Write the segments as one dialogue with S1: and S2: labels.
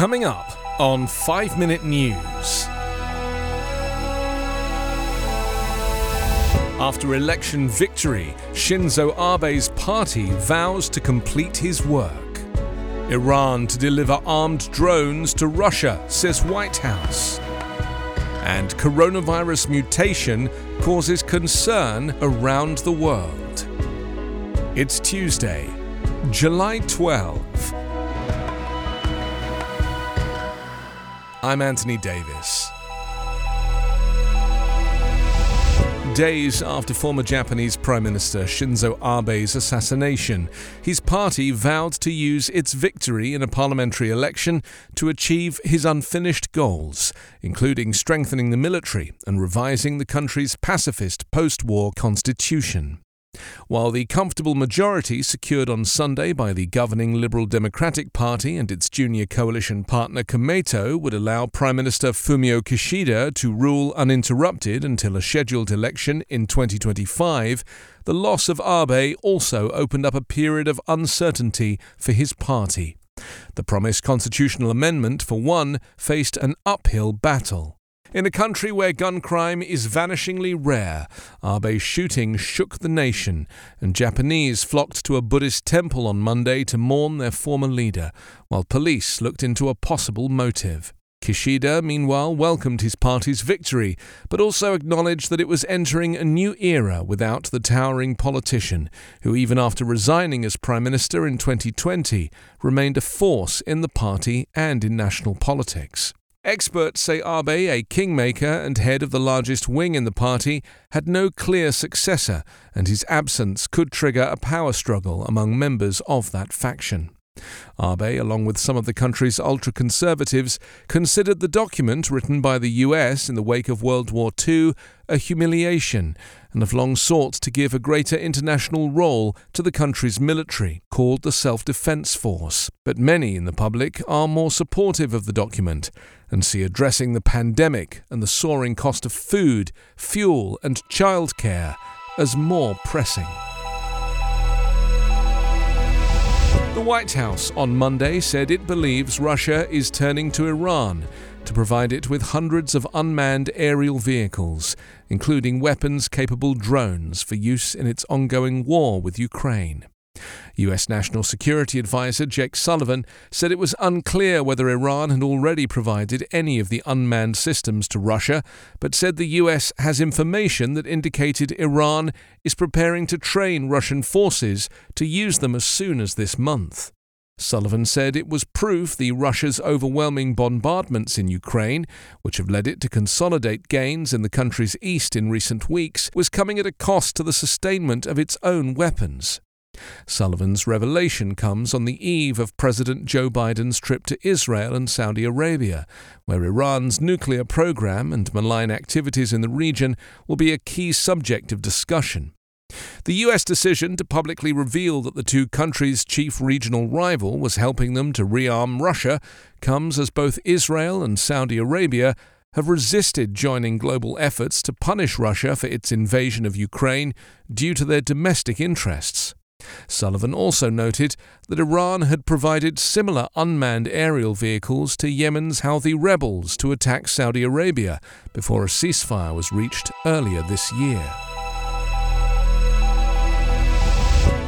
S1: Coming up on 5 Minute News. After election victory, Shinzo Abe's party vows to complete his work. Iran to deliver armed drones to Russia, says White House. And coronavirus mutation causes concern around the world. It's Tuesday, July 12. I'm Anthony Davis. Days after former Japanese Prime Minister Shinzo Abe's assassination, his party vowed to use its victory in a parliamentary election to achieve his unfinished goals, including strengthening the military and revising the country's pacifist post war constitution. While the comfortable majority secured on Sunday by the governing Liberal Democratic Party and its junior coalition partner Komeito would allow Prime Minister Fumio Kishida to rule uninterrupted until a scheduled election in 2025, the loss of Abe also opened up a period of uncertainty for his party. The promised constitutional amendment, for one, faced an uphill battle. In a country where gun crime is vanishingly rare, Abe's shooting shook the nation, and Japanese flocked to a Buddhist temple on Monday to mourn their former leader, while police looked into a possible motive. Kishida, meanwhile, welcomed his party's victory, but also acknowledged that it was entering a new era without the towering politician, who, even after resigning as Prime Minister in 2020, remained a force in the party and in national politics. Experts say Abe, a kingmaker and head of the largest wing in the party, had no clear successor, and his absence could trigger a power struggle among members of that faction. Abe, along with some of the country's ultra conservatives, considered the document written by the US in the wake of World War II a humiliation and have long sought to give a greater international role to the country's military, called the Self Defense Force. But many in the public are more supportive of the document and see addressing the pandemic and the soaring cost of food, fuel, and childcare as more pressing. The White House on Monday said it believes Russia is turning to Iran to provide it with hundreds of unmanned aerial vehicles, including weapons capable drones for use in its ongoing war with Ukraine. US National Security Advisor Jake Sullivan said it was unclear whether Iran had already provided any of the unmanned systems to Russia, but said the US has information that indicated Iran is preparing to train Russian forces to use them as soon as this month. Sullivan said it was proof the Russia's overwhelming bombardments in Ukraine, which have led it to consolidate gains in the country's east in recent weeks, was coming at a cost to the sustainment of its own weapons. Sullivan's revelation comes on the eve of President Joe Biden's trip to Israel and Saudi Arabia, where Iran's nuclear program and malign activities in the region will be a key subject of discussion. The US decision to publicly reveal that the two countries' chief regional rival was helping them to rearm Russia comes as both Israel and Saudi Arabia have resisted joining global efforts to punish Russia for its invasion of Ukraine due to their domestic interests. Sullivan also noted that Iran had provided similar unmanned aerial vehicles to Yemen's Houthi rebels to attack Saudi Arabia before a ceasefire was reached earlier this year.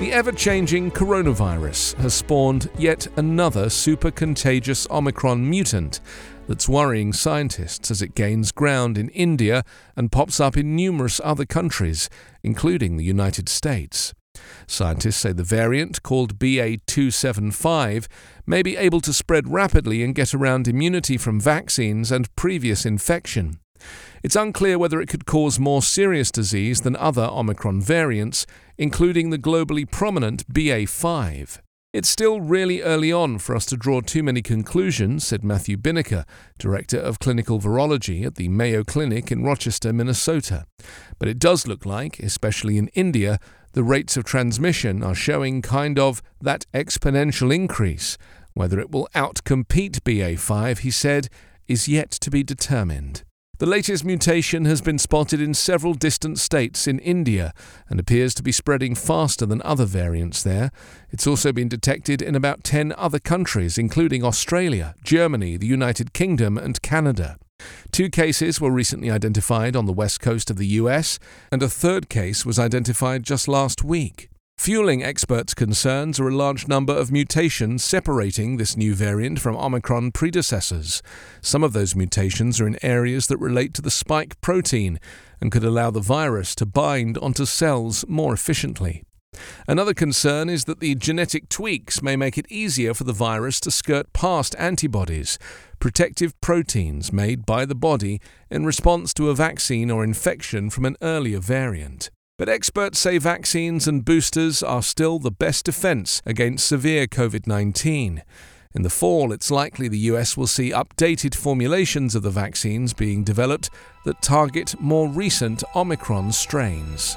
S1: The ever changing coronavirus has spawned yet another super contagious Omicron mutant that's worrying scientists as it gains ground in India and pops up in numerous other countries, including the United States. Scientists say the variant, called BA275, may be able to spread rapidly and get around immunity from vaccines and previous infection. It's unclear whether it could cause more serious disease than other Omicron variants, including the globally prominent BA5. It's still really early on for us to draw too many conclusions, said Matthew Binnicker, Director of Clinical Virology at the Mayo Clinic in Rochester, Minnesota. But it does look like, especially in India, the rates of transmission are showing kind of that exponential increase. Whether it will outcompete BA5, he said, is yet to be determined. The latest mutation has been spotted in several distant states in India and appears to be spreading faster than other variants there. It's also been detected in about 10 other countries, including Australia, Germany, the United Kingdom, and Canada. Two cases were recently identified on the west coast of the US, and a third case was identified just last week. Fueling experts' concerns are a large number of mutations separating this new variant from Omicron predecessors. Some of those mutations are in areas that relate to the spike protein and could allow the virus to bind onto cells more efficiently. Another concern is that the genetic tweaks may make it easier for the virus to skirt past antibodies, protective proteins made by the body in response to a vaccine or infection from an earlier variant. But experts say vaccines and boosters are still the best defense against severe COVID 19. In the fall, it's likely the US will see updated formulations of the vaccines being developed that target more recent Omicron strains.